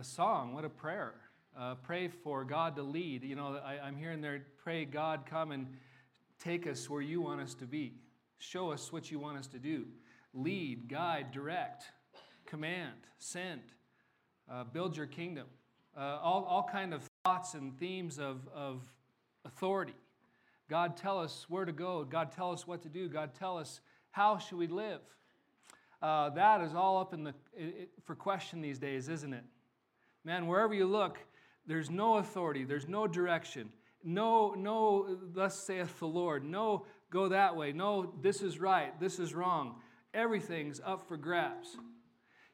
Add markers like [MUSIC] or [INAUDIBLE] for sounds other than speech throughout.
a song, what a prayer. Uh, pray for God to lead. You know, I, I'm hearing there, pray God come and take us where you want us to be. Show us what you want us to do. Lead, guide, direct, command, send, uh, build your kingdom. Uh, all, all kind of thoughts and themes of, of authority. God tell us where to go. God tell us what to do. God tell us how should we live. Uh, that is all up in the it, for question these days, isn't it? Man, wherever you look, there's no authority. There's no direction. No, no, thus saith the Lord. No, go that way. No, this is right. This is wrong. Everything's up for grabs.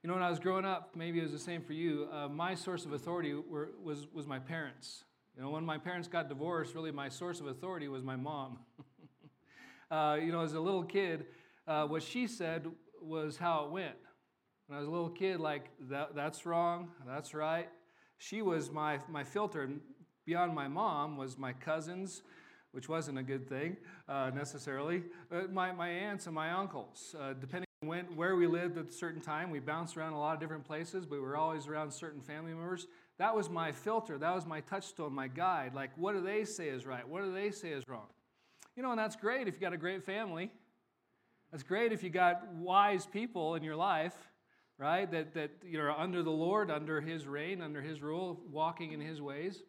You know, when I was growing up, maybe it was the same for you. Uh, my source of authority were, was was my parents. You know, when my parents got divorced, really my source of authority was my mom. [LAUGHS] uh, you know, as a little kid, uh, what she said was how it went. When I was a little kid, like, that, that's wrong, that's right. She was my, my filter. Beyond my mom was my cousins, which wasn't a good thing uh, necessarily, but my, my aunts and my uncles. Uh, depending on when, where we lived at a certain time, we bounced around a lot of different places, but we were always around certain family members. That was my filter. That was my touchstone, my guide. Like, what do they say is right? What do they say is wrong? You know, and that's great if you got a great family. That's great if you got wise people in your life, right? That, that you're under the Lord, under His reign, under His rule, walking in His ways.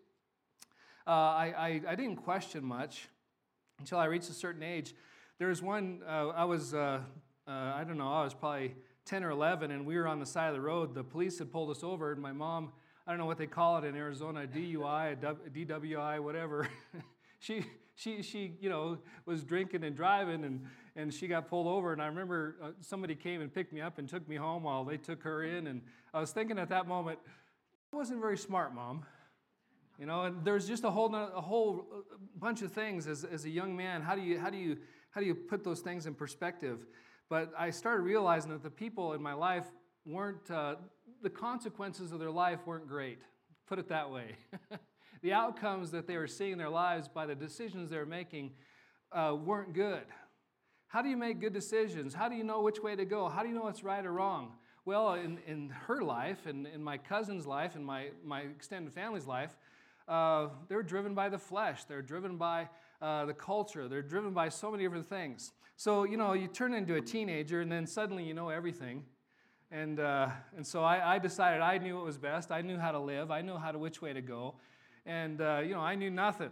Uh, I, I, I, didn't question much until I reached a certain age. There was one, uh, I was, uh, uh I don't know, I was probably 10 or 11, and we were on the side of the road. The police had pulled us over, and my mom I don't know what they call it in Arizona, DUI, DWI, whatever. [LAUGHS] she, she, she, you know, was drinking and driving, and, and she got pulled over. And I remember uh, somebody came and picked me up and took me home while they took her in. And I was thinking at that moment, I wasn't very smart, Mom. You know, and there's just a whole, a whole uh, bunch of things as, as a young man. How do, you, how, do you, how do you put those things in perspective? But I started realizing that the people in my life weren't, uh, the consequences of their life weren't great, put it that way. [LAUGHS] the outcomes that they were seeing in their lives by the decisions they were making uh, weren't good. How do you make good decisions? How do you know which way to go? How do you know what's right or wrong? Well, in, in her life, and in my cousin's life, and my, my extended family's life, uh, they're driven by the flesh. They're driven by uh, the culture. They're driven by so many different things. So, you know, you turn into a teenager, and then suddenly you know everything. And, uh, and so I, I, decided I knew what was best. I knew how to live. I knew how to which way to go. And, uh, you know, I knew nothing.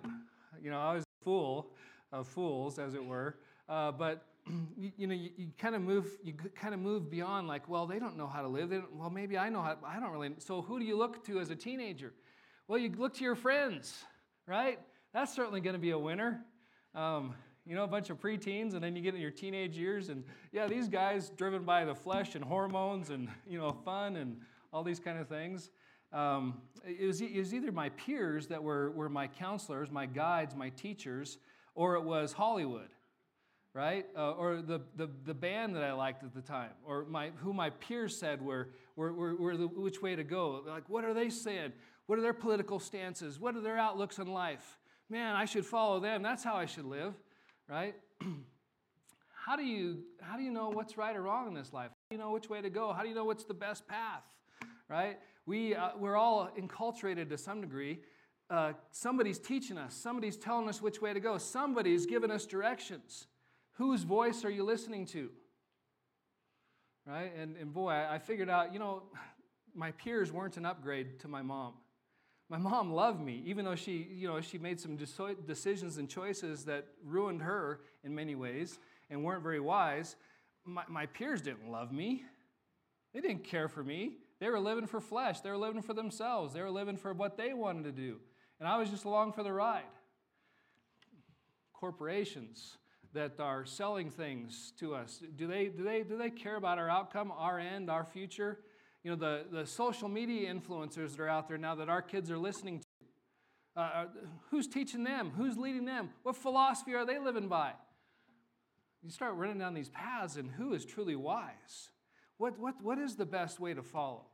You know, I was a fool of fools, as it were. Uh, but, [CLEARS THROAT] you, you, know, you, you kind of move, you kind of move beyond like, well, they don't know how to live. well, maybe I know how, I don't really. So who do you look to as a teenager? Well, you look to your friends, right? That's certainly going to be a winner. Um, you know, a bunch of preteens, and then you get in your teenage years, and yeah, these guys driven by the flesh and hormones and, you know, fun and all these kind of things. Um, it, was, it was either my peers that were, were my counselors, my guides, my teachers, or it was Hollywood, right? Uh, or the, the, the band that I liked at the time, or my, who my peers said were, were, were, were the, which way to go. Like, what are they saying? What are their political stances? What are their outlooks on life? Man, I should follow them. That's how I should live right? [CLEARS THROAT] how, do you, how do you know what's right or wrong in this life? How do you know which way to go? How do you know what's the best path, right? We, uh, we're all enculturated to some degree. Uh, somebody's teaching us, somebody's telling us which way to go, somebody's giving us directions. Whose voice are you listening to? Right? And, and boy, I, I figured out, you know, my peers weren't an upgrade to my mom. My mom loved me, even though she, you know, she made some decisions and choices that ruined her in many ways and weren't very wise. My, my peers didn't love me. They didn't care for me. They were living for flesh. They were living for themselves. They were living for what they wanted to do. And I was just along for the ride. Corporations that are selling things to us, do they, do they, do they care about our outcome, our end, our future? you know, the, the social media influencers that are out there now that our kids are listening to. Uh, uh, who's teaching them? Who's leading them? What philosophy are they living by? You start running down these paths, and who is truly wise? What, what, what is the best way to follow?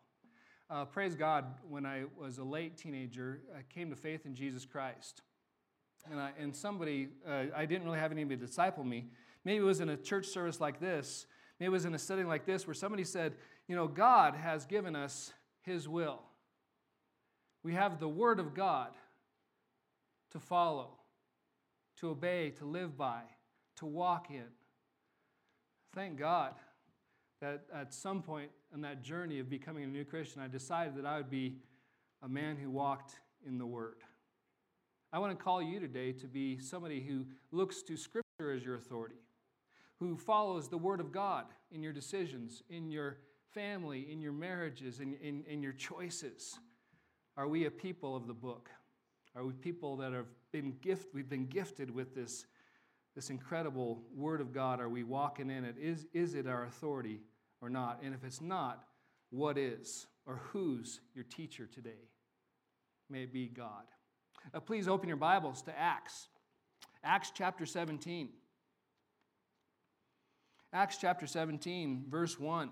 Uh, praise God, when I was a late teenager, I came to faith in Jesus Christ. And, I, and somebody, uh, I didn't really have anybody disciple me. Maybe it was in a church service like this, Maybe it was in a setting like this where somebody said, You know, God has given us His will. We have the Word of God to follow, to obey, to live by, to walk in. Thank God that at some point in that journey of becoming a new Christian, I decided that I would be a man who walked in the Word. I want to call you today to be somebody who looks to Scripture as your authority, who follows the Word of God in your decisions, in your family, in your marriages, in, in, in your choices. Are we a people of the book? Are we people that have been gift, we've been gifted with this, this incredible Word of God? Are we walking in it? Is, is it our authority or not? And if it's not, what is or who's your teacher today? May it be God. Uh, please open your Bibles to Acts. Acts chapter 17. Acts chapter 17, verse 1.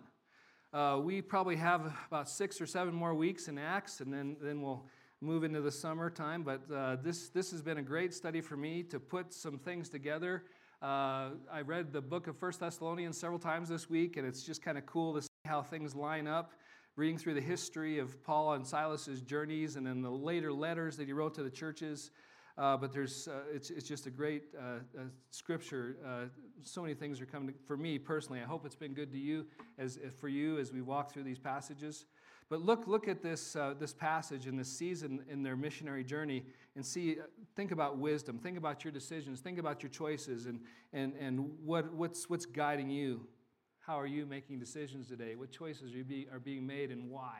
Uh, we probably have about six or seven more weeks in Acts, and then, then we'll move into the summertime. But uh, this, this has been a great study for me to put some things together. Uh, I read the book of First Thessalonians several times this week, and it's just kind of cool to see how things line up reading through the history of Paul and Silas's journeys and then the later letters that he wrote to the churches. Uh, but there's, uh, it's, it's just a great uh, uh scripture. Uh, so many things are coming to, for me personally. I hope it's been good to you as for you as we walk through these passages. But look, look at this, uh, this passage and this season in their missionary journey and see, think about wisdom, think about your decisions, think about your choices, and, and, and what, what's, what's guiding you how are you making decisions today? What choices are, be, are being made and why?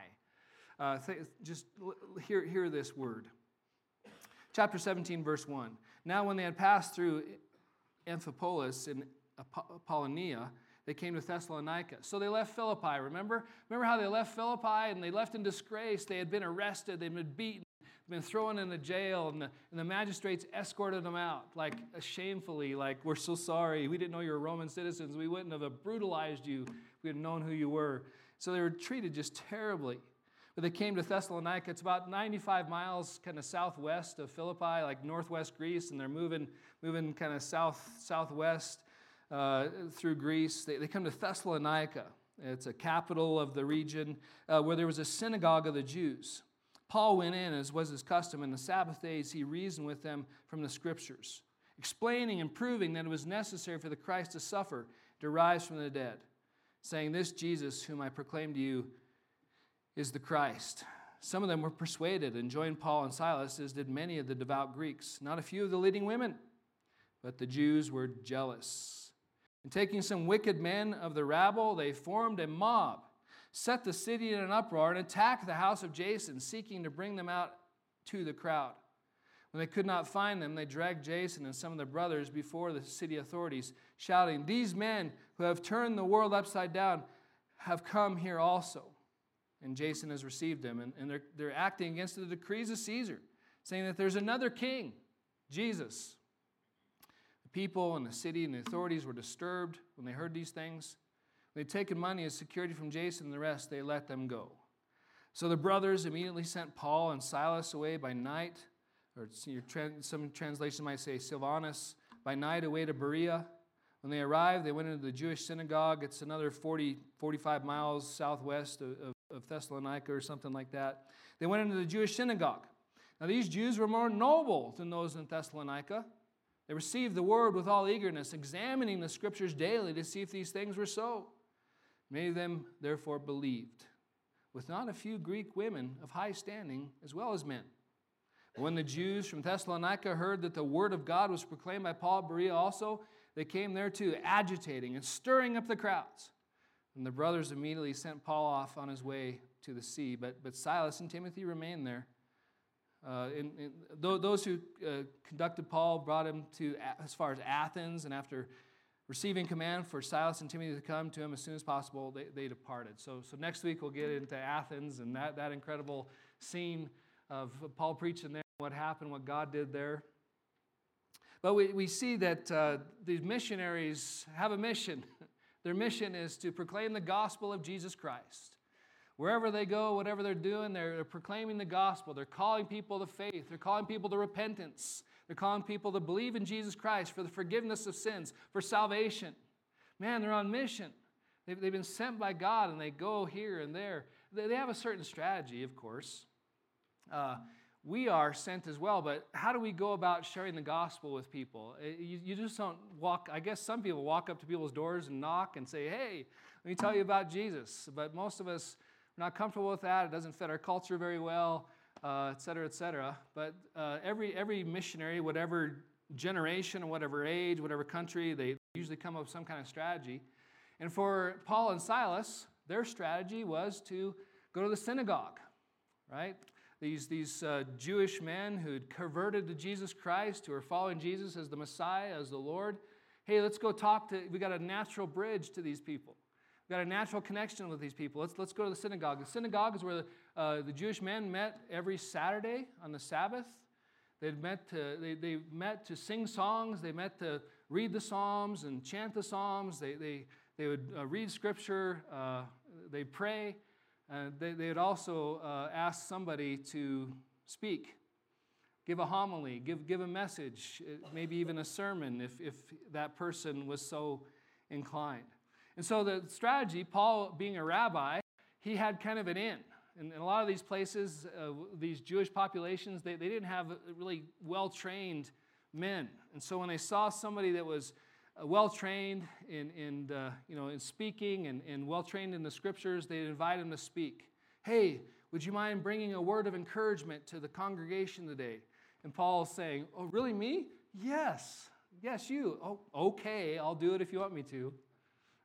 Uh, th- just hear, hear this word. Chapter 17, verse 1. Now, when they had passed through Amphipolis and Apollonia, they came to Thessalonica. So they left Philippi, remember? Remember how they left Philippi and they left in disgrace? They had been arrested, they'd been beaten, been thrown into jail, and the, and the magistrates escorted them out, like shamefully, like, we're so sorry. We didn't know you were Roman citizens. We wouldn't have brutalized you if we had known who you were. So they were treated just terribly. But they came to Thessalonica. It's about 95 miles kind of southwest of Philippi, like northwest Greece, and they're moving, moving kind of south, southwest uh, through Greece. They, they come to Thessalonica. It's a capital of the region uh, where there was a synagogue of the Jews. Paul went in, as was his custom, in the Sabbath days he reasoned with them from the Scriptures, explaining and proving that it was necessary for the Christ to suffer, to rise from the dead, saying, This Jesus, whom I proclaim to you, is the Christ. Some of them were persuaded and joined Paul and Silas, as did many of the devout Greeks, not a few of the leading women. But the Jews were jealous. And taking some wicked men of the rabble, they formed a mob set the city in an uproar, and attacked the house of Jason, seeking to bring them out to the crowd. When they could not find them, they dragged Jason and some of the brothers before the city authorities, shouting, These men who have turned the world upside down have come here also. And Jason has received them, and, and they're, they're acting against the decrees of Caesar, saying that there's another king, Jesus. People and the city and the authorities were disturbed when they heard these things. They'd taken money as security from Jason and the rest, they let them go. So the brothers immediately sent Paul and Silas away by night, or some translations might say Silvanus, by night away to Berea. When they arrived, they went into the Jewish synagogue. It's another 40, 45 miles southwest of, of Thessalonica or something like that. They went into the Jewish synagogue. Now, these Jews were more noble than those in Thessalonica. They received the word with all eagerness, examining the scriptures daily to see if these things were so. Many of them therefore believed, with not a few Greek women of high standing as well as men. When the Jews from Thessalonica heard that the word of God was proclaimed by Paul Berea also, they came there too, agitating and stirring up the crowds. And the brothers immediately sent Paul off on his way to the sea, but, but Silas and Timothy remained there. Uh, in, in, those who uh, conducted Paul brought him to as far as Athens, and after receiving command for Silas and Timothy to come to him as soon as possible, they, they departed. So, so next week we'll get into Athens and that, that incredible scene of Paul preaching there, what happened, what God did there. But we, we see that uh, these missionaries have a mission. [LAUGHS] Their mission is to proclaim the gospel of Jesus Christ. Wherever they go, whatever they're doing, they're, they're proclaiming the gospel. They're calling people to faith. They're calling people to repentance. They're calling people to believe in Jesus Christ for the forgiveness of sins, for salvation. Man, they're on mission. They've, they've been sent by God and they go here and there. They, they have a certain strategy, of course. Uh, we are sent as well, but how do we go about sharing the gospel with people? Uh, you, you, just don't walk, I guess some people walk up to people's doors and knock and say, hey, let me tell you about Jesus. But most of us not comfortable with that. It doesn't fit our culture very well, uh, et cetera, et cetera. But uh, every, every missionary, whatever generation, whatever age, whatever country, they usually come up with some kind of strategy. And for Paul and Silas, their strategy was to go to the synagogue, right? these, these uh, Jewish men who'd converted to Jesus Christ, who are following Jesus as the Messiah, as the Lord. Hey, let's go talk to, we got a natural bridge to these people. We got a natural connection with these people. Let's, let's go to the synagogue. The synagogue is where the, uh, the Jewish men met every Saturday on the Sabbath. They'd met to, they, they met to sing songs. They met to read the Psalms and chant the Psalms. They, they, they would uh, read Scripture. Uh, they pray. Uh, they, they would also uh, ask somebody to speak, give a homily, give, give a message, uh, maybe even a sermon if, if that person was so inclined. And so the strategy, Paul being a rabbi, he had kind of an in. And in a lot of these places, uh, these Jewish populations, they, they didn't have really well trained men. And so when they saw somebody that was uh, well trained in, in, uh, you know, in speaking and, and well trained in the scriptures, they'd invite him to speak. Hey, would you mind bringing a word of encouragement to the congregation today? And Paul's saying, Oh, really, me? Yes. Yes, you. Oh, okay, I'll do it if you want me to.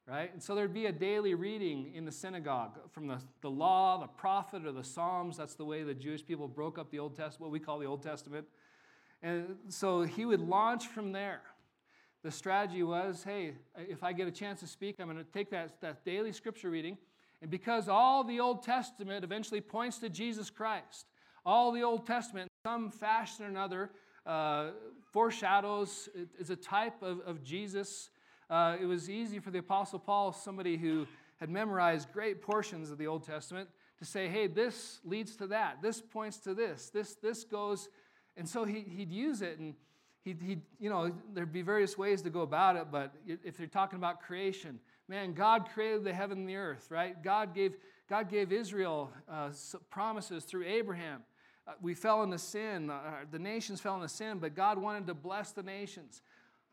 Right? And so there'd be a daily reading in the synagogue from the, the law, the prophet, or the Psalms. That's the way the Jewish people broke up the Old Testament, what we call the Old Testament. And so he would launch from there the strategy was hey, if I get a chance to speak, I'm going to take that, that daily scripture reading. And because all the Old Testament eventually points to Jesus Christ, all the Old Testament, some fashion or another, uh, foreshadows, is a type of, of Jesus. Uh, it was easy for the Apostle Paul, somebody who had memorized great portions of the Old Testament, to say, hey, this leads to that. This points to this. This, this goes. And so he, he'd use it. And he, he, you know, there'd be various ways to go about it, but if you're talking about creation, man, God created the heaven and the earth, right? God gave, God gave Israel uh, promises through Abraham. Uh, we fell into sin, uh, the nations fell into sin, but God wanted to bless the nations.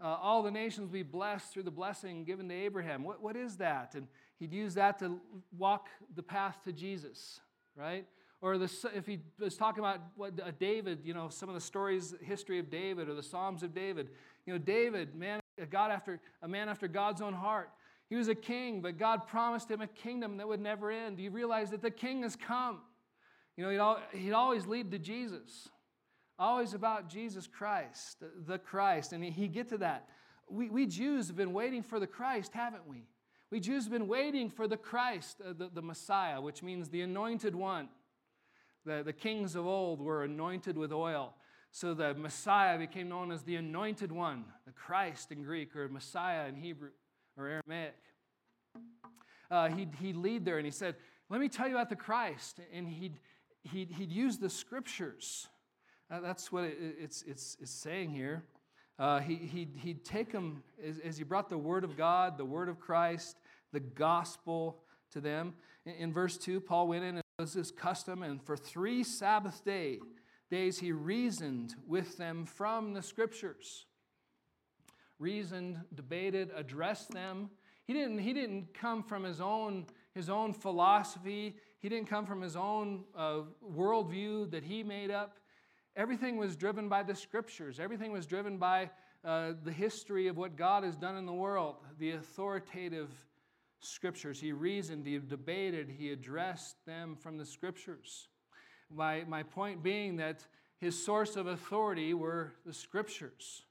Uh, all the nations be blessed through the blessing given to Abraham. What, what is that? And he'd use that to walk the path to Jesus, right? or the, if he was talking about what uh, David, you know, some of the stories, history of David, or the Psalms of David. You know, David, man, a God after a man after God's own heart. He was a king, but God promised him a kingdom that would never end. Do you realize that the king has come? You know, he'd, al- he'd always lead to Jesus, always about Jesus Christ, the, Christ. And he get to that. We, we Jews have been waiting for the Christ, haven't we? We Jews have been waiting for the Christ, uh, the, the Messiah, which means the anointed one. The, the kings of old were anointed with oil. So the Messiah became known as the anointed one, the Christ in Greek, or Messiah in Hebrew or Aramaic. Uh, he'd, he'd lead there and he said, Let me tell you about the Christ. And he'd, he'd, he'd use the scriptures. That's what it's, it's, it's saying here. Uh, he, he'd, he'd take them as, as, he brought the Word of God, the Word of Christ, the gospel to them. In, in verse 2, Paul went in was his custom, and for three Sabbath day, days he reasoned with them from the scriptures. Reasoned, debated, addressed them. He didn't, he didn't come from his own, his own philosophy, he didn't come from his own uh, worldview that he made up. Everything was driven by the scriptures, everything was driven by uh, the history of what God has done in the world, the authoritative scriptures. He reasoned, he debated, he addressed them from the scriptures. My, my point being that his source of authority were the scriptures.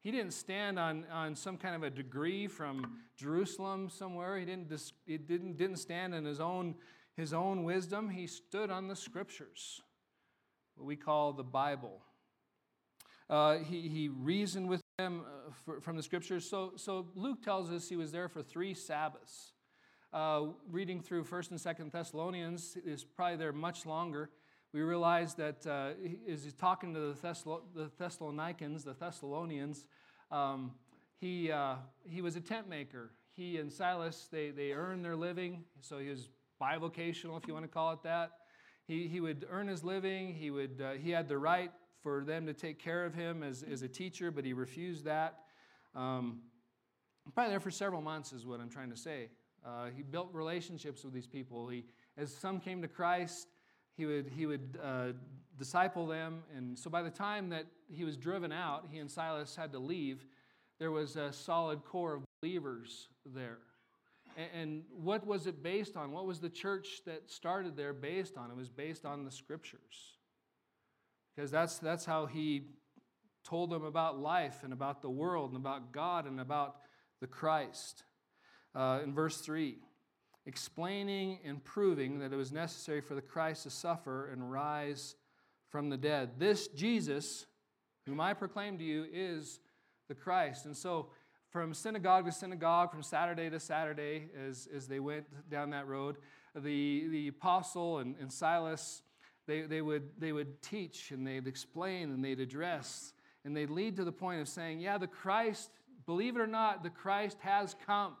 He didn't stand on, on some kind of a degree from Jerusalem somewhere. He didn't, he didn't, didn't stand in his own, his own wisdom. He stood on the scriptures, what we call the Bible. Uh, he, he reasoned with them uh, from the scriptures. So, so Luke tells us he was there for three Sabbaths uh, reading through 1st and 2nd Thessalonians is probably there much longer. We realize that uh, as he's talking to the, Thessal- the Thessalonians, the Thessalonians, um, he, uh, he was a tent maker. He and Silas, they, they earned their living, so he was bivocational, if you want to call it that. He, he would earn his living. He, would, uh, he had the right for them to take care of him as, as a teacher, but he refused that. Um, probably there for several months, is what I'm trying to say. Uh, he built relationships with these people. He, as some came to Christ, he would, he would uh, disciple them. And so by the time that he was driven out, he and Silas had to leave, there was a solid core of believers there. And, what was it based on? What was the church that started there based on? It was based on the scriptures. Because that's, that's how he told them about life and about the world and about God and about the Christ. Uh, in verse 3, explaining and proving that it was necessary for the Christ to suffer and rise from the dead. This Jesus, whom I proclaim to you, is the Christ. And so, from synagogue to synagogue, from Saturday to Saturday, as, as they went down that road, the, the apostle and, and Silas, they, they, would, they would teach and they'd explain and they'd address and they'd lead to the point of saying, Yeah, the Christ, believe it or not, the Christ has come.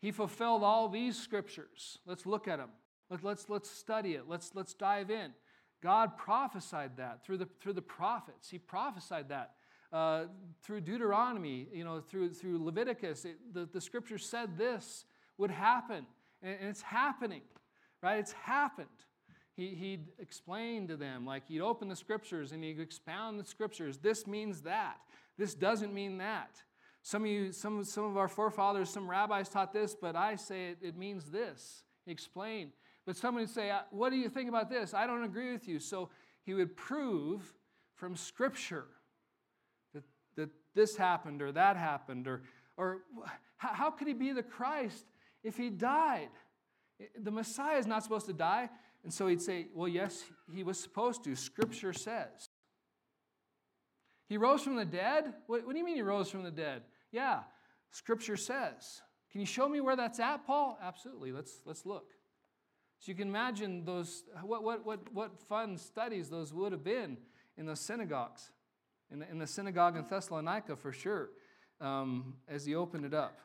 He fulfilled all these scriptures. Let's look at them. Let, let's, let's study it. Let's, let's dive in. God prophesied that through the, through the prophets. He prophesied that uh, through Deuteronomy, you know, through, through Leviticus. It, the, the scripture said this would happen, and, and it's happening, right? It's happened. He, he'd explain to them, like he'd open the scriptures and he'd expound the scriptures. This means that. This doesn't mean that. Some of you, some, some of our forefathers, some rabbis taught this, but I say it, it means this. Explain. But someone would say, uh, What do you think about this? I don't agree with you. So he would prove from Scripture this happened or that happened, or, or how could he be the Christ if he died? The Messiah is not supposed to die. And so he'd say, Well, yes, he was supposed to. Scripture says. He rose from the dead? What, what, do you mean he rose from the dead? Yeah, Scripture says. Can you show me where that's at, Paul? Absolutely. Let's, let's look. So you can imagine those, what, what, what, what fun studies those would have been in those synagogues, in the, in the synagogue in Thessalonica for sure, um, as he opened it up.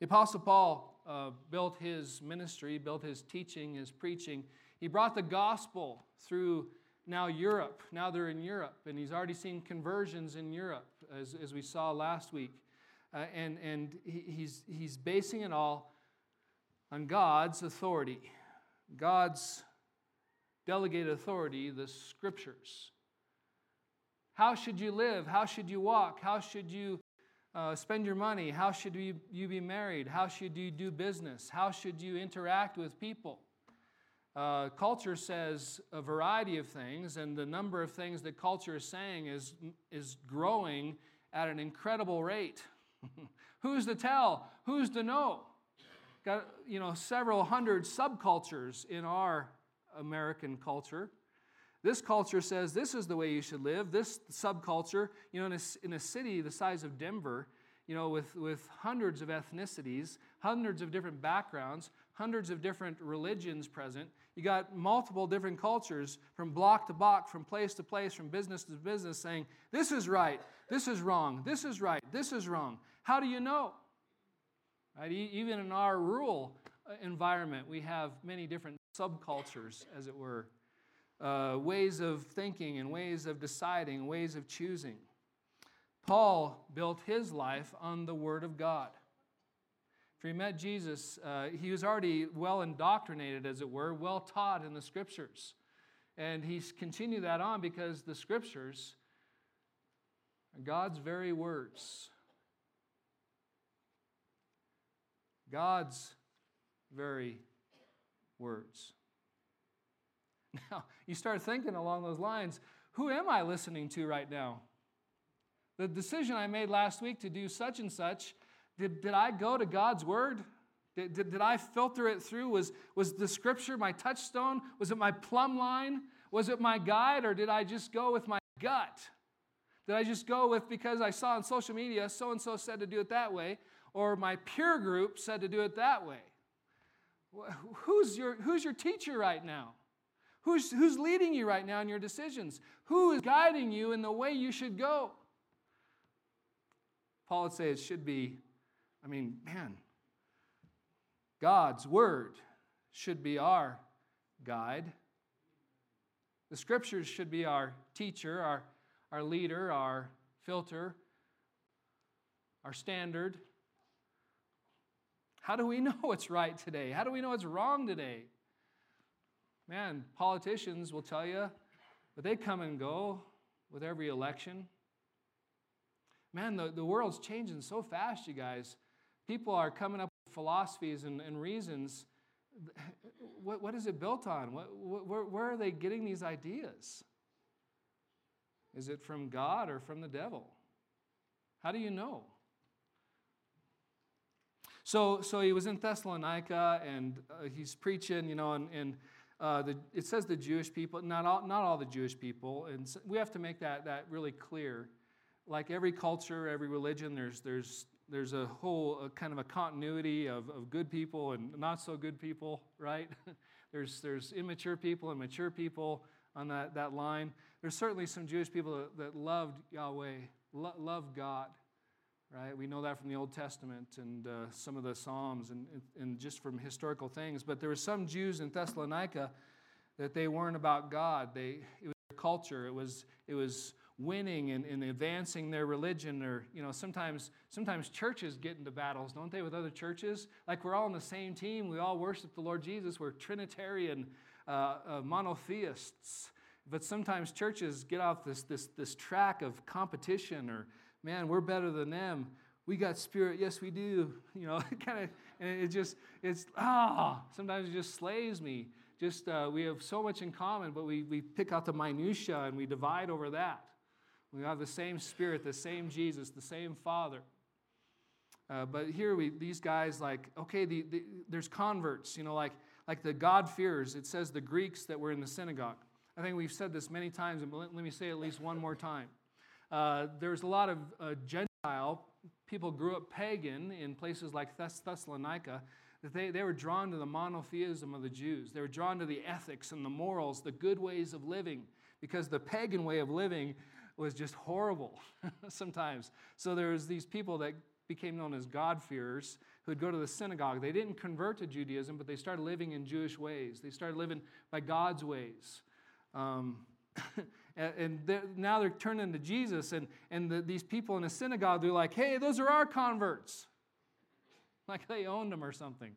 The Apostle Paul uh, built his ministry, built his teaching, his preaching. He brought the gospel through now Europe. Now they're in Europe, and he's already seen conversions in Europe, as, as we saw last week. Uh, and and he, he's, he's basing it all on God's authority, God's delegated authority, the scriptures. How should you live? How should you walk? How should you uh, spend your money? How should you, you be married? How should you do business? How should you interact with people? Uh, culture says a variety of things, and the number of things that culture is saying is, is growing at an incredible rate. [LAUGHS] Who's to tell? Who's to know? Got you know several hundred subcultures in our American culture. This culture says this is the way you should live. This subculture, you know, in a, in a city the size of Denver, you know, with, with hundreds of ethnicities, hundreds of different backgrounds, hundreds of different religions present, you got multiple different cultures from block to block, from place to place, from business to business saying, this is right, this is wrong, this is right, this is wrong. How do you know? Right? Even in our rural uh, environment, we have many different subcultures, as it were, uh, ways of thinking and ways of deciding, ways of choosing. Paul built his life on the Word of God. For he met Jesus, uh, he was already well indoctrinated, as it were, well taught in the scriptures. And he's continued that on because the scriptures are God's very words. God's very words. [LAUGHS] Now, you start thinking along those lines who am I listening to right now? The decision I made last week to do such and such did, did I go to God's word? Did, did, did I filter it through? Was, was the scripture my touchstone? Was it my plumb line? Was it my guide? Or did I just go with my gut? Did I just go with because I saw on social media so and so said to do it that way, or my peer group said to do it that way? Who's your, who's your teacher right now? Who's, who's leading you right now in your decisions? Who is guiding you in the way you should go? Paul would say it should be I mean, man, God's word should be our guide. The scriptures should be our teacher, our, our leader, our filter, our standard. How do we [LAUGHS] know what's right today? How do we know what's wrong today? Man, politicians will tell you, but they come and go with every election. Man, the, the world's changing so fast, you guys. People are coming up with philosophies and, and reasons. What, what is it built on? What, where, where are they getting these ideas? Is it from God or from the devil? How do you know? So, so he was in Thessalonica and uh, he's preaching, you know, and, and uh, the, it says the Jewish people, not all, not all the Jewish people, and we have to make that, that really clear. Like every culture, every religion, there's, there's, there's a whole a kind of a continuity of, of good people and not so good people, right? [LAUGHS] there's, there's immature people and mature people on that, that line. There's certainly some Jewish people that, that loved Yahweh, lo- loved God right? We know that from the Old Testament and uh, some of the Psalms and, and just from historical things. But there were some Jews in Thessalonica that they weren't about God. They, it was their culture. It was, it was winning and, and advancing their religion. Or, you know, sometimes, sometimes churches get into battles, don't they, with other churches? Like we're all on the same team. We all worship the Lord Jesus. We're Trinitarian uh, uh, monotheists. But sometimes churches get off this, this, this track of competition or man, we're better than them. We got spirit. Yes, we do. [LAUGHS] You know, [LAUGHS] kind of, and it just, it's, ah, sometimes it just slays me. Just, uh, we have so much in common, but we, we pick out the minutia and we divide over that. We have the same spirit, the same Jesus, the same Father. Uh, but here we, these guys, like, okay, the, the, there's converts, you know, like, like the god fearers It says the Greeks that were in the synagogue. I think we've said this many times, but let, let me say at least one more time. Uh, there's a lot of uh, Gentile people grew up pagan in places like Thess- Thessalonica. That they, they were drawn to the monotheism of the Jews. They were drawn to the ethics and the morals, the good ways of living, because the pagan way of living was just horrible [LAUGHS] sometimes. So there was these people that became known as God-fearers who'd go to the synagogue. They didn't convert to Judaism, but they started living in Jewish ways. They started living by God's ways. Um, [LAUGHS] and they're, now they're turning to Jesus, and, and the, these people in the synagogue, they're like, hey, those are our converts. [LAUGHS] Like they owned them or something,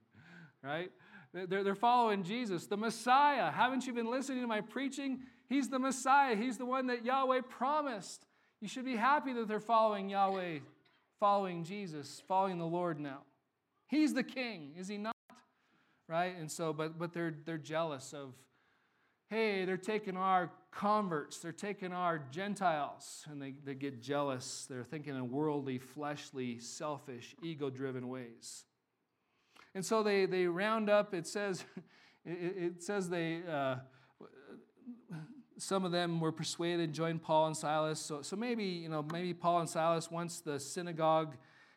right? They're, they're following Jesus, the Messiah. Haven't you been listening to my preaching? He's the Messiah, He's the one that Yahweh promised. You should be happy that they're following Yahweh, following Jesus, following the Lord now. He's the king, is he not? Right? And so, but, but they're, they're jealous of hey, they're taking our converts, they're taking our Gentiles, and they, they get jealous. They're thinking in worldly, fleshly, selfish, ego driven ways. And so they, they round up, it says, [LAUGHS] it, it says they, uh, some of them were persuaded and joined Paul and Silas. So, so maybe, you know, maybe Paul and Silas, once the synagogue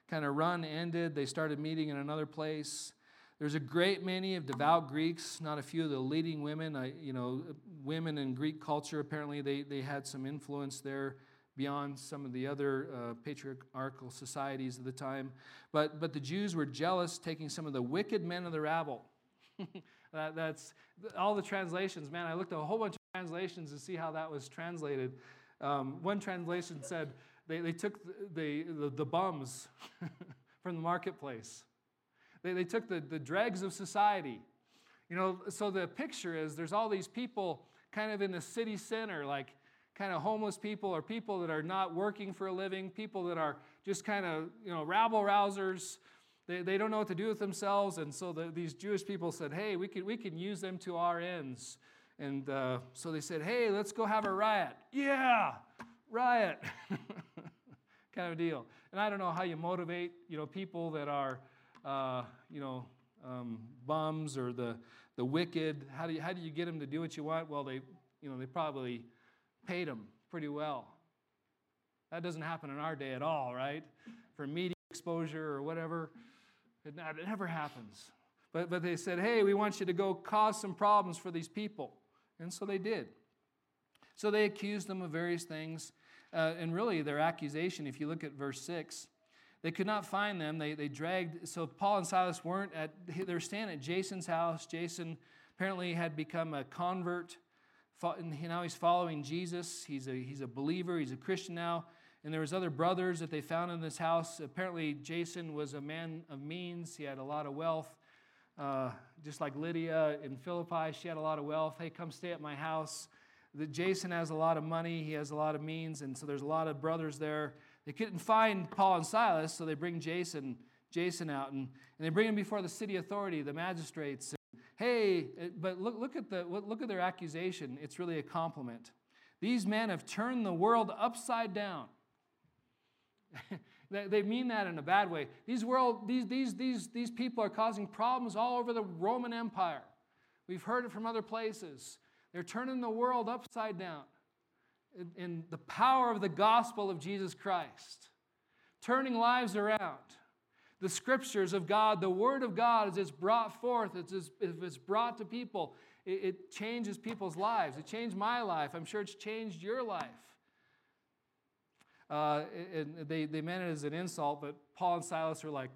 kind of run ended, they started meeting in another place. There's a great many of devout Greeks, not a few of the leading women. I, you know, women in Greek culture, apparently they, they had some influence there beyond some of the other uh, patriarchal societies of the time. But, but the Jews were jealous, taking some of the wicked men of the rabble. [LAUGHS] that, that's all the translations. Man, I looked at a whole bunch of translations to see how that was translated. Um, one translation said they, they took the, the, the bums [LAUGHS] from the marketplace. They, they took the, the dregs of society. You know, so the picture is there's all these people kind of in the city center, like kind of homeless people or people that are not working for a living, people that are just kind of, you know, rabble rousers. They, they don't know what to do with themselves. And so the, these Jewish people said, hey, we can, we can use them to our ends. And uh, so they said, hey, let's go have a riot. Yeah, riot. [LAUGHS] kind of deal. And I don't know how you motivate, you know, people that are uh, you know, um, bums or the, the wicked? How do, you, how do you get them to do what you want? Well, they, you know, they probably paid them pretty well. That doesn't happen in our day at all, right? For media exposure or whatever, it, it never happens. But, but they said, hey, we want you to go cause some problems for these people. And so they did. So they accused them of various things. Uh, and really, their accusation, if you look at verse 6, they could not find them. They, they dragged, so Paul and Silas weren't at, they were staying at Jason's house. Jason apparently had become a convert. And now he's following Jesus. He's a, he's a believer. He's a Christian now. And there was other brothers that they found in this house. Apparently, Jason was a man of means. He had a lot of wealth. Uh, just like Lydia in Philippi, she had a lot of wealth. Hey, come stay at my house. The, Jason has a lot of money. He has a lot of means. And so there's a lot of brothers there. They couldn't find Paul and Silas, so they bring Jason, Jason out. And, and they bring him before the city authority, the magistrates hey, eh, but look, look, at the, look at their accusation. It's really a compliment. These men have turned the world upside down. [LAUGHS] they mean that in a bad way. These, world, these, these, these, these people are causing problems all over the Roman Empire. We've heard it from other places. They're turning the world upside down in, in the power of the gospel of Jesus Christ, turning lives around the scriptures of God, the word of God, as it's brought forth, as if it's brought to people, it, it changes people's lives. It changed my life. I'm sure it's changed your life. Uh, and they, they meant it as an insult, but Paul and Silas were like,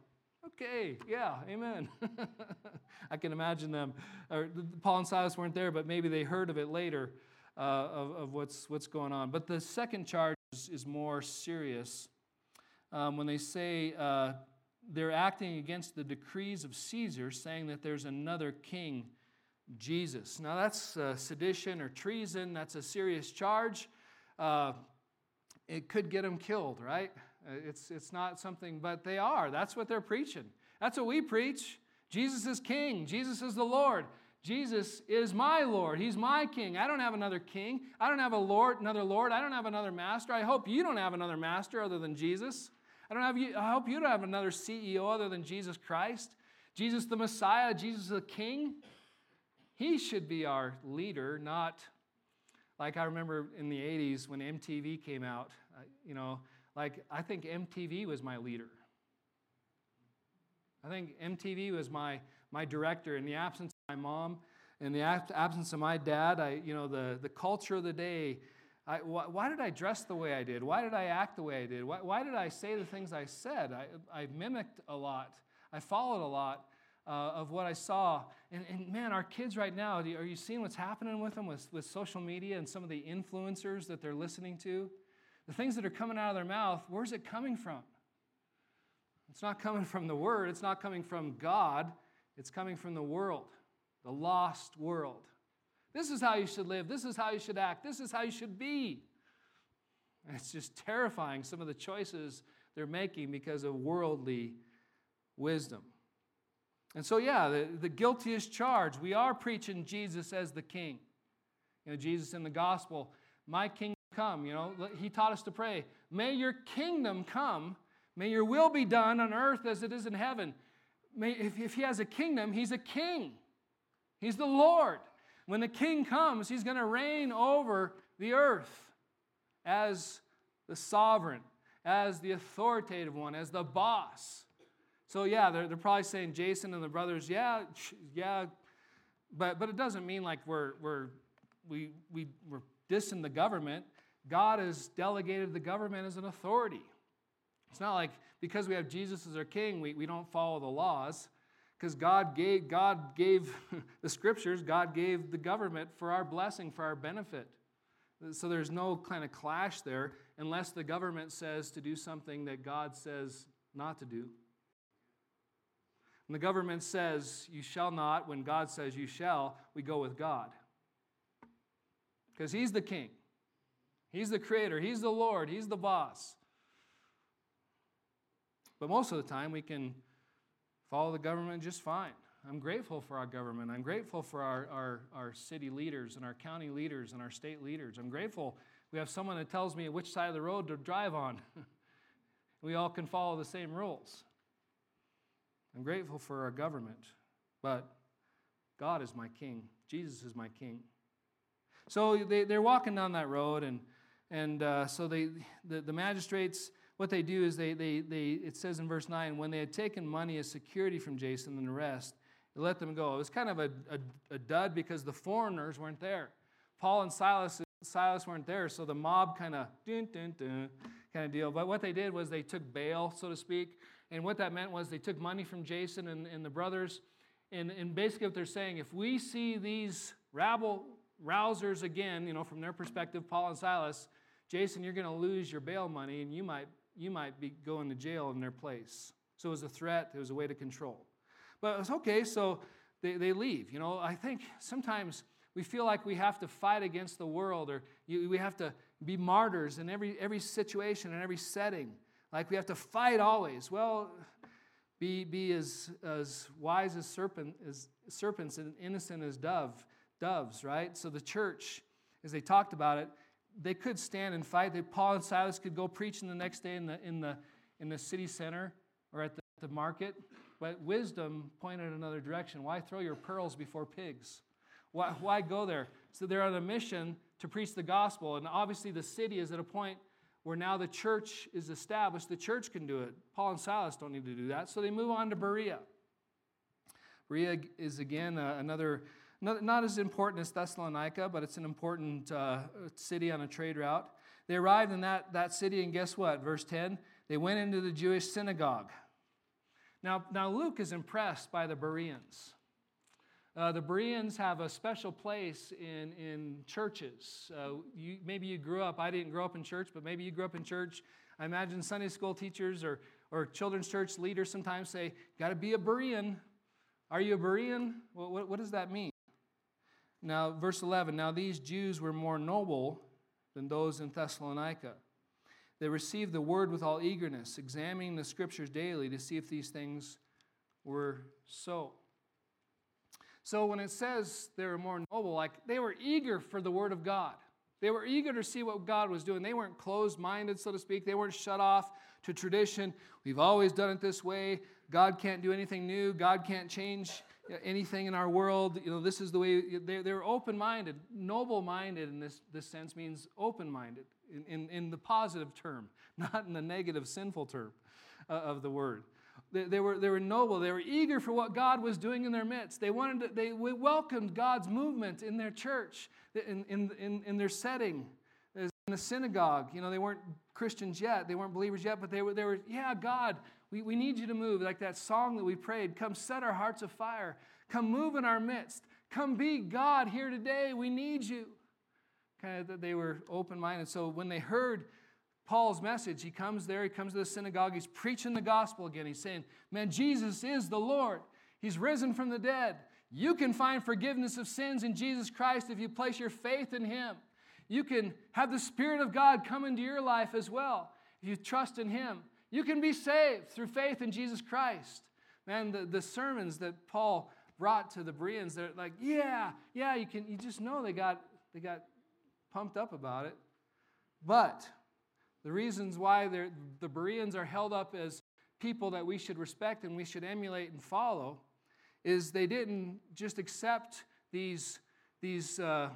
okay, yeah, amen. [LAUGHS] I can imagine them. Or, Paul and Silas weren't there, but maybe they heard of it later uh, of, of what's, what's going on. But the second charge is, is more serious. Um, when they say, uh, they're acting against the decrees of Caesar, saying that there's another king, Jesus. Now, that's uh, sedition or treason. That's a serious charge. Uh, it could get them killed, right? Uh, it's, it's not something, but they are. That's what they're preaching. That's what we preach. Jesus is king, Jesus is the Lord. Jesus is my Lord. He's my king. I don't have another king. I don't have a Lord, another Lord. I don't have another master. I hope you don't have another master other than Jesus. I don't have you, I hope you don't have another CEO other than Jesus Christ. Jesus the Messiah, Jesus the King. He should be our leader, not like I remember in the 80s when MTV came out. You know, like I think MTV was my leader. I think MTV was my, my director. In the absence my mom, in the absence of my dad, I, you know, the, the culture of the day I, why, why, did I dress the way I did? Why did I act the way I did? Why, why did I say the things I said? I, I mimicked a lot. I followed a lot uh, of what I saw. And, and, man, our kids right now, are you seeing what's happening with them with, with social media and some of the influencers that they're listening to? The things that are coming out of their mouth, where's it coming from? It's not coming from the Word, it's not coming from God, it's coming from the world, the lost world. This is how you should live. This is how you should act. This is how you should be. And it's just terrifying, some of the choices they're making because of worldly wisdom. And so, yeah, the, the guiltiest charge. We are preaching Jesus as the king. You know, Jesus in the gospel, my kingdom come. You know, he taught us to pray, may your kingdom come, may your will be done on earth as it is in heaven. May, if, if he has a kingdom, he's a king, he's the Lord. When the king comes, he's going to reign over the earth as the sovereign, as the authoritative one, as the boss. So, yeah, they're, they're probably saying Jason and the brothers, yeah, yeah, but, but it doesn't mean like we're, we're, we, we, we're dissing the government. God has delegated the government as an authority. It's not like because we have Jesus as our king, we, we don't follow the laws because God gave, God gave [LAUGHS] the scriptures, God gave the government for our blessing, for our benefit. So there's no kind of clash there unless the government says to do something that God says not to do. When the government says you shall not, when God says you shall, we go with God. Because He's the king, He's the creator, He's the Lord, He's the boss. But most of the time we can follow the government just fine. I'm grateful for our government. I'm grateful for our, our, our city leaders and our county leaders and our state leaders. I'm grateful we have someone that tells me which side of the road to drive on. [LAUGHS] we all can follow the same rules. I'm grateful for our government, but God is my king. Jesus is my king. So they, they're walking down that road, and, and uh, so they, the, the magistrates what they do is they, they, they, it says in verse 9, when they had taken money as security from Jason and the rest, they let them go. It was kind of a, a, a dud because the foreigners weren't there. Paul and Silas, Silas weren't there, so the mob kind of dun, dun, dun, kind of deal. But what they did was they took bail, so to speak, and what that meant was they took money from Jason and, and the brothers, And, and basically, what they're saying, if we see these rabble rousers again, you know, from their perspective, Paul and Silas, Jason, you're going to lose your bail money and you might, you might be going to jail in their place. So it was a threat, it was a way to control. But it's okay, so they, they leave. You know, I think sometimes we feel like we have to fight against the world or you, we have to be martyrs in every, every situation and every setting. Like we have to fight always. Well, be, be as, as wise as, serpent, as serpents and innocent as dove, doves, right? So the church, as they talked about it, they could stand and fight. They, Paul and Silas could go preaching the next day in the, in the, in the city center or at the, the market. But wisdom pointed another direction. Why throw your pearls before pigs? Why, why go there? So they're on a mission to preach the gospel. And obviously, the city is at a point where now the church is established. The church can do it. Paul and Silas don't need to do that. So they move on to Berea. Berea is again uh, another, not, not, as important as Thessalonica, but it's an important uh, city on a trade route. They arrived in that, that city, and guess what? Verse 10 they went into the Jewish synagogue. Now, now Luke is impressed by the Bereans. Uh, the Bereans have a special place in, in churches. Uh, you, maybe you grew up, I didn't grow up in church, but maybe you grew up in church. I imagine Sunday school teachers or, or children's church leaders sometimes say, Got to be a Berean. Are you a Berean? Well, what, what does that mean? Now, verse 11 Now these Jews were more noble than those in Thessalonica. They received the word with all eagerness, examining the scriptures daily to see if these things were so. So when it says they were more noble, like they were eager for the word of God. They were eager to see what God was doing. They weren't closed minded, so to speak. They weren't shut off to tradition. We've always done it this way. God can't do anything new. God can't change anything in our world. You know, this is the way they, they were open minded. Noble minded in this, this sense means open minded in, in, in, the positive term, [LAUGHS] not in the negative, sinful term uh, of the word. They, they, were, they were noble. They were eager for what God was doing in their midst. They, wanted to, they welcomed God's movement in their church, in, in, in, in their setting. In the synagogue, you know, they weren't Christians yet, they weren't believers yet, but they were, they were yeah, God, we, we need you to move. Like that song that we prayed, come set our hearts afire, come move in our midst, come be God here today, we need you. Kind of that they were open minded. So when they heard Paul's message. He comes there, he comes to the synagogue, he's preaching the gospel again. He's saying, Man, Jesus is the Lord. He's risen from the dead. You can find forgiveness of sins in Jesus Christ if you place your faith in Him. You can have the Spirit of God come into your life as well if you trust in Him. You can be saved through faith in Jesus Christ. Man, the, the sermons that Paul brought to the Bereans, they're like, yeah, yeah, you can you just know they got they got pumped up about it. But the reasons why the Bereans are held up as people that we should respect and we should emulate and follow is they didn't just accept these, these uh,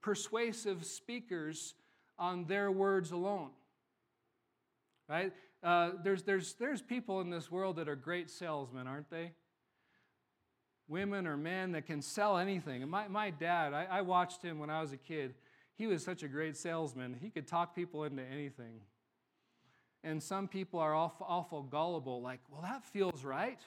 persuasive speakers on their words alone. Right? Uh, there's, there's, there's people in this world that are great salesmen, aren't they? Women or men that can sell anything. My, my dad, I, I watched him when I was a kid he was such a great salesman. He could talk people into anything. And some people are awful, awful gullible, like, well, that feels right.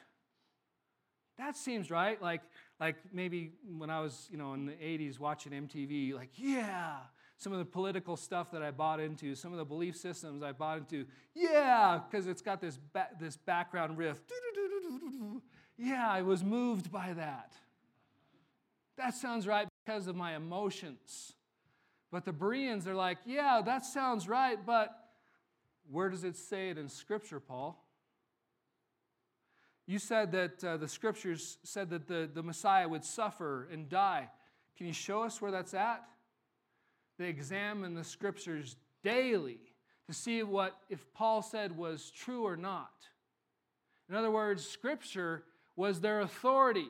That seems right. Like, like maybe when I was, you know, in the 80s watching MTV, like, yeah, some of the political stuff that I bought into, some of the belief systems I bought into, yeah, because it's got this, ba- this background riff. [LAUGHS] Yeah, I was moved by that. That sounds right because of my emotions. But the Bereans are like, yeah, that sounds right, but where does it say it in Scripture, Paul? You said that uh, the Scriptures said that the, the Messiah would suffer and die. Can you show us where that's at? They examine the Scriptures daily to see what, if Paul said was true or not. In other words, Scripture was their authority.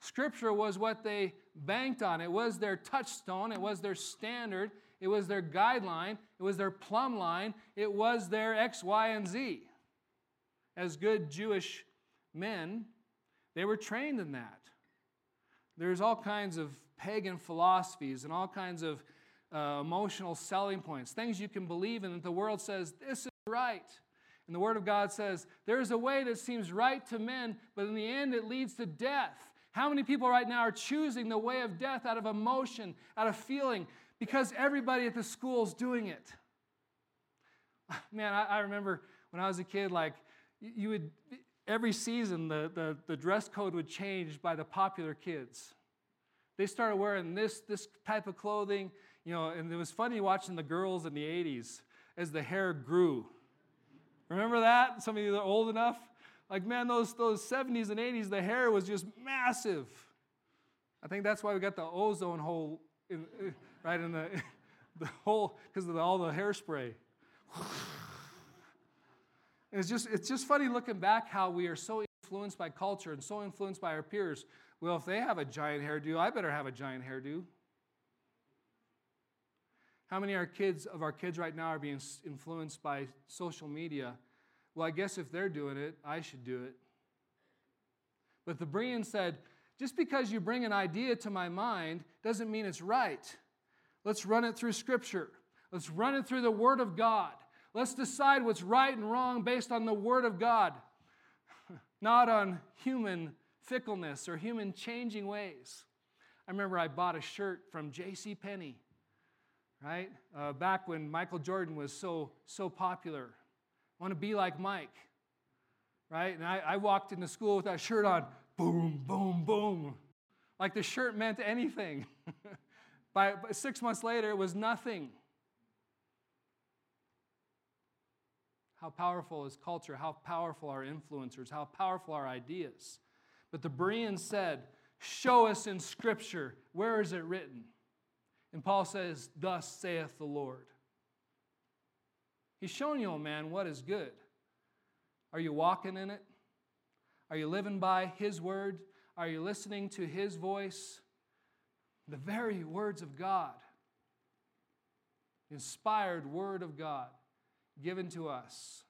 Scripture was what they banked on. It was their touchstone, it was their standard, it was their guideline, it was their plumb line, it was their X, Y, and Z. As good Jewish men, they were trained in that. There's all kinds of pagan philosophies and all kinds of uh, emotional selling points, things you can believe in that the world says this is right. And the Word of God says, There is a way that seems right to men, but in the end it leads to death. How many people right now are choosing the way of death out of emotion, out of feeling, because everybody at the school is doing it? [LAUGHS] Man, I, I remember when I was a kid, like, you would, every season, the, the, the dress code would change by the popular kids. They started wearing this, this type of clothing, you know, and it was funny watching the girls in the 80s as the hair grew. Remember that? Some of you are old enough? Like, man, those, those 70s and 80s, the hair was just massive. I think that's why we got the ozone hole in, [LAUGHS] right in the, [LAUGHS] the hole because of the, all the hairspray. And it's just, it's just funny looking back how we are so influenced by culture and so influenced by our peers. Well, if they have a giant hairdo, I better have a giant hairdo. How many of our kids of our kids right now are being influenced by social media? Well, I guess if they're doing it, I should do it. But the Berean said, just because you bring an idea to my mind doesn't mean it's right. Let's run it through Scripture. Let's run it through the Word of God. Let's decide what's right and wrong based on the Word of God, [LAUGHS] not on human fickleness or human changing ways. I remember I bought a shirt from J.C. Penney right? Uh, back when Michael Jordan was so, so popular. I want to be like Mike, right? And I, I walked into school with that shirt on, boom, boom, boom. Like the shirt meant anything. [LAUGHS] by, by six months later, it was nothing. How powerful is culture? How powerful are influencers? How powerful are ideas? But the Bereans said, Show us in Scripture. Where is it written? And Paul says, Thus saith the Lord. He's showing you, oh man, what is good. Are you walking in it? Are you living by His word? Are you listening to His voice? The very words of God, inspired word of God given to us.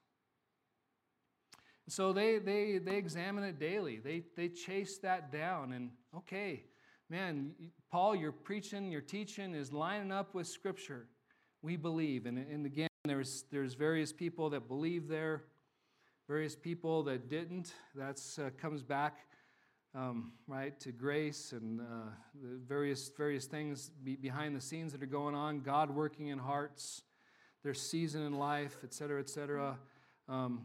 So they, they, they examine it daily. They, they chase that down and, okay, man, Paul, your preaching, your teaching is lining up with Scripture. We believe. And, and again, there's, there's various people that believe there, various people that didn't. That uh, comes back, um, right, to grace and uh, the various, various things be behind the scenes that are going on, God working in hearts, their season in life, et cetera, et cetera. Um,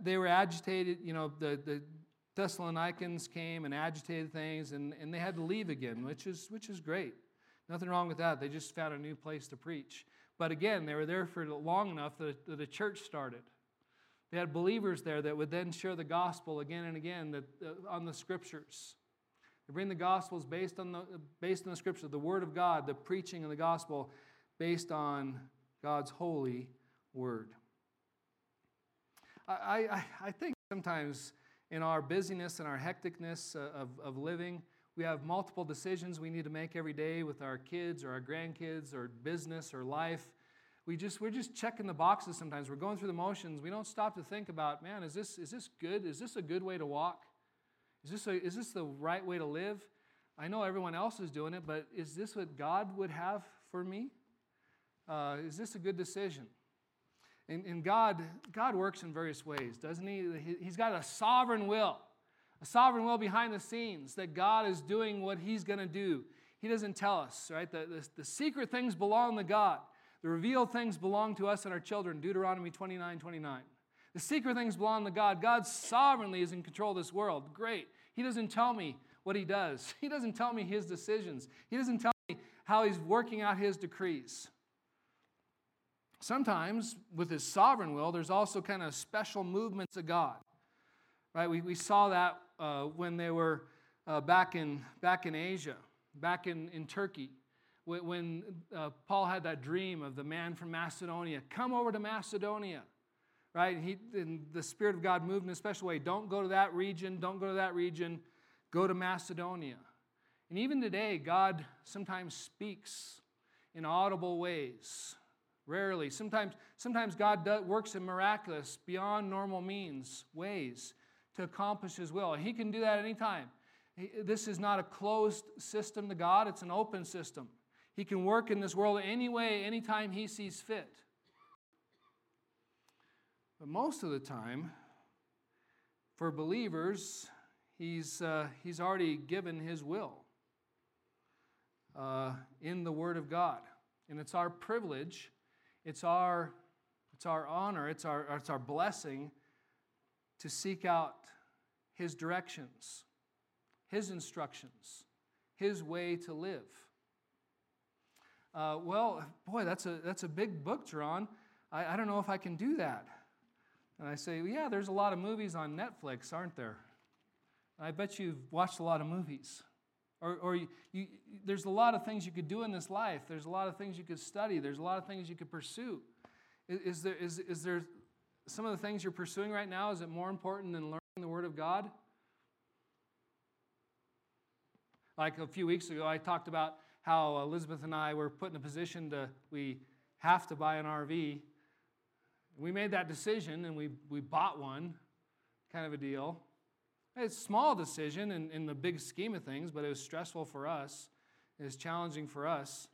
they were agitated, you know, the, the Thessalonians came and agitated things, and, and they had to leave again, which is, which is great. Nothing wrong with that. They just found a new place to preach. But again, they were there for long enough that, that a church started. They had believers there that would then share the gospel again and again that, uh, on the scriptures. They bring the gospels based on the, based on the scripture, the word of God, the preaching of the gospel based on God's holy word. I, I, I think sometimes in our busyness and our hecticness uh, of, of living, we have multiple decisions we need to make every day with our kids or our grandkids or business or life. We just, we're just checking the boxes sometimes. We're going through the motions. We don't stop to think about, man, is this, is this good? Is this a good way to walk? Is this, a, is this the right way to live? I know everyone else is doing it, but is this what God would have for me? Uh, is this a good decision? And, and God, God works in various ways, doesn't he? He's got a sovereign will, a sovereign will behind the scenes that God is doing what he's going to do. He doesn't tell us, right? The, the, the, secret things belong to God. The revealed things belong to us and our children, Deuteronomy 29 29. The secret things belong to God. God sovereignly is in control of this world. Great. He doesn't tell me what he does, [LAUGHS] He doesn't tell me his decisions, He doesn't tell me how he's working out his decrees. Sometimes, with his sovereign will, there's also kind of special movements of God. Right? We, we saw that uh, when they were uh, back, in, back in Asia, back in, in Turkey, when, when uh, Paul had that dream of the man from Macedonia come over to Macedonia. Right? He, and the Spirit of God moved in a special way. Don't go to that region, don't go to that region, go to Macedonia. And even today, God sometimes speaks in audible ways Rarely. Sometimes, sometimes God does, works in miraculous, beyond normal means, ways to accomplish His will. He can do that anytime. This is not a closed system to God, it's an open system. He can work in this world any way, anytime He sees fit. But most of the time, for believers, he's, uh, he's already given his will uh, in the Word of God. And it's our privilege, it's our, it's our honor, it's our, it's our blessing to seek out his directions, his instructions, his way to live. Uh, well, boy, that's a, that's a big book, John. I, I don't know if I can do that. And I say, well, yeah, there's a lot of movies on Netflix, aren't there? I bet you've watched a lot of movies. Or, or you, you, there's a lot of things you could do in this life. There's a lot of things you could study. There's a lot of things you could pursue. Is, is, there, is, is there some of the things you're pursuing right now, is it more important than learning the Word of God? Like a few weeks ago, I talked about how Elizabeth and I were put in a position to, we have to buy an RV. We made that decision and we, we bought one, kind of a deal. It's a small decision in, in the big scheme of things, but it was stressful for us. It was challenging for us.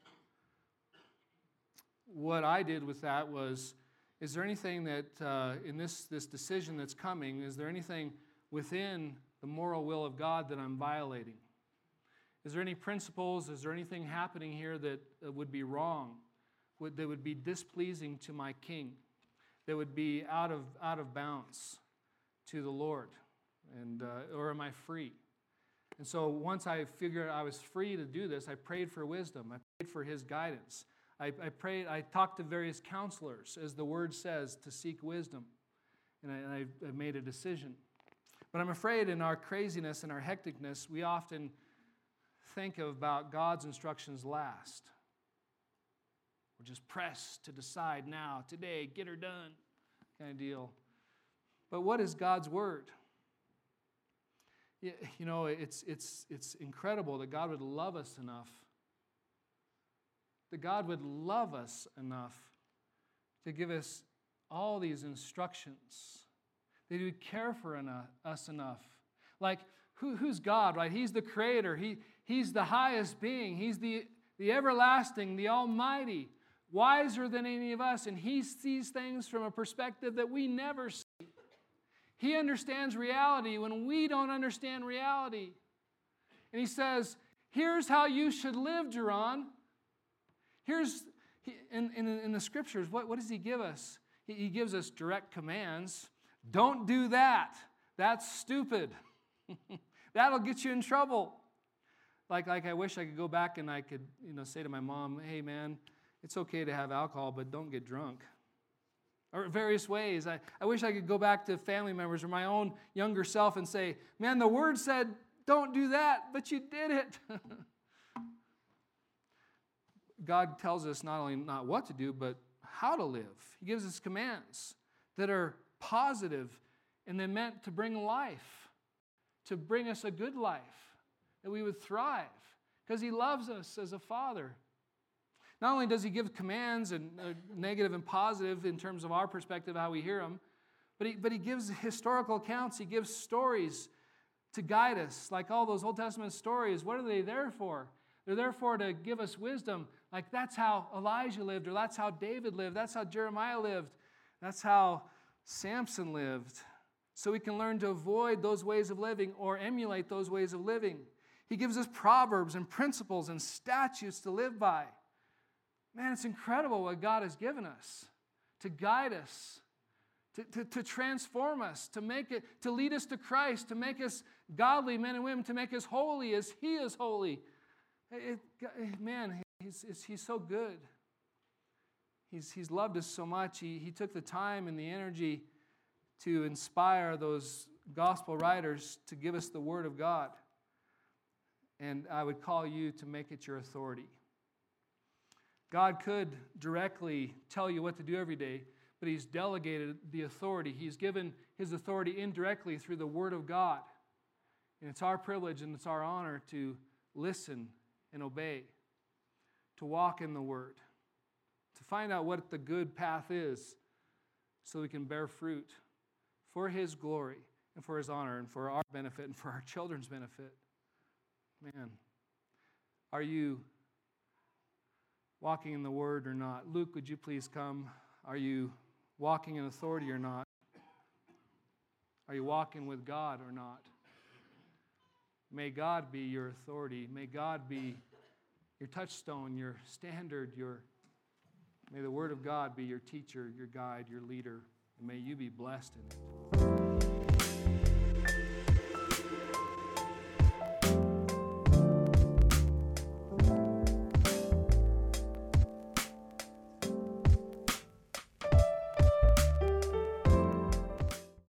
What I did with that was is there anything that uh, in this, this decision that's coming, is there anything within the moral will of God that I'm violating? Is there any principles? Is there anything happening here that would be wrong, would, that would be displeasing to my king, that would be out of, out of bounds to the Lord? And, uh, or am I free? And so once I figured I was free to do this, I prayed for wisdom. I prayed for his guidance. I, I prayed, I talked to various counselors, as the word says, to seek wisdom. And I, and I, made a decision. But I'm afraid in our craziness and our hecticness, we often think about God's instructions last. We're just pressed to decide now, today, get her done, kind of deal. But what is God's word? You know, it's, it's, it's incredible that God would love us enough, that God would love us enough to give us all these instructions, that He would care for us enough. Like, who, who's God, right? He's the creator, he, He's the highest being, He's the, the everlasting, the almighty, wiser than any of us, and He sees things from a perspective that we never see. He understands reality when we don't understand reality. And he says, Here's how you should live, Jeron. Here's, in, in, in the scriptures, what, what does he give us? He, he gives us direct commands. Don't do that. That's stupid. [LAUGHS] That'll get you in trouble. Like, like I wish I could go back and I could, you know, say to my mom, hey man, it's okay to have alcohol, but don't get drunk or various ways. I, I wish I could go back to family members or my own younger self and say, man, the word said, don't do that, but you did it. [LAUGHS] God tells us not only not what to do, but how to live. He gives us commands that are positive and they're meant to bring life, to bring us a good life, that we would thrive, because He loves us as a father. Not only does he give commands and uh, negative and positive in terms of our perspective, how we hear them, but he, but he gives historical accounts, he gives stories to guide us, like all those Old Testament stories. What are they there for? They're there for to give us wisdom. Like that's how Elijah lived, or that's how David lived, that's how Jeremiah lived, that's how Samson lived. So we can learn to avoid those ways of living or emulate those ways of living. He gives us proverbs and principles and statutes to live by. Man, it's incredible what God has given us to guide us, to, to, to, transform us, to make it, to lead us to Christ, to make us godly men and women, to make us holy as He is holy. It, it, eh, man, he's, he's so good. He's, he's loved us so much. He, he took the time and the energy to inspire those gospel writers to give us the Word of God. And I would call you to make it your authority. God could directly tell you what to do every day, but He's delegated the authority. He's given His authority indirectly through the Word of God. And it's our privilege and it's our honor to listen and obey, to walk in the Word, to find out what the good path is so we can bear fruit for His glory and for His honor and for our benefit and for our children's benefit. Man, are you walking in the Word or not. Luke, would you please come? Are you walking in authority or not? Are you walking with God or not? May God be your authority. May God be your touchstone, your standard, your may the word of God be your teacher, your guide, your leader. And may you be blessed in it.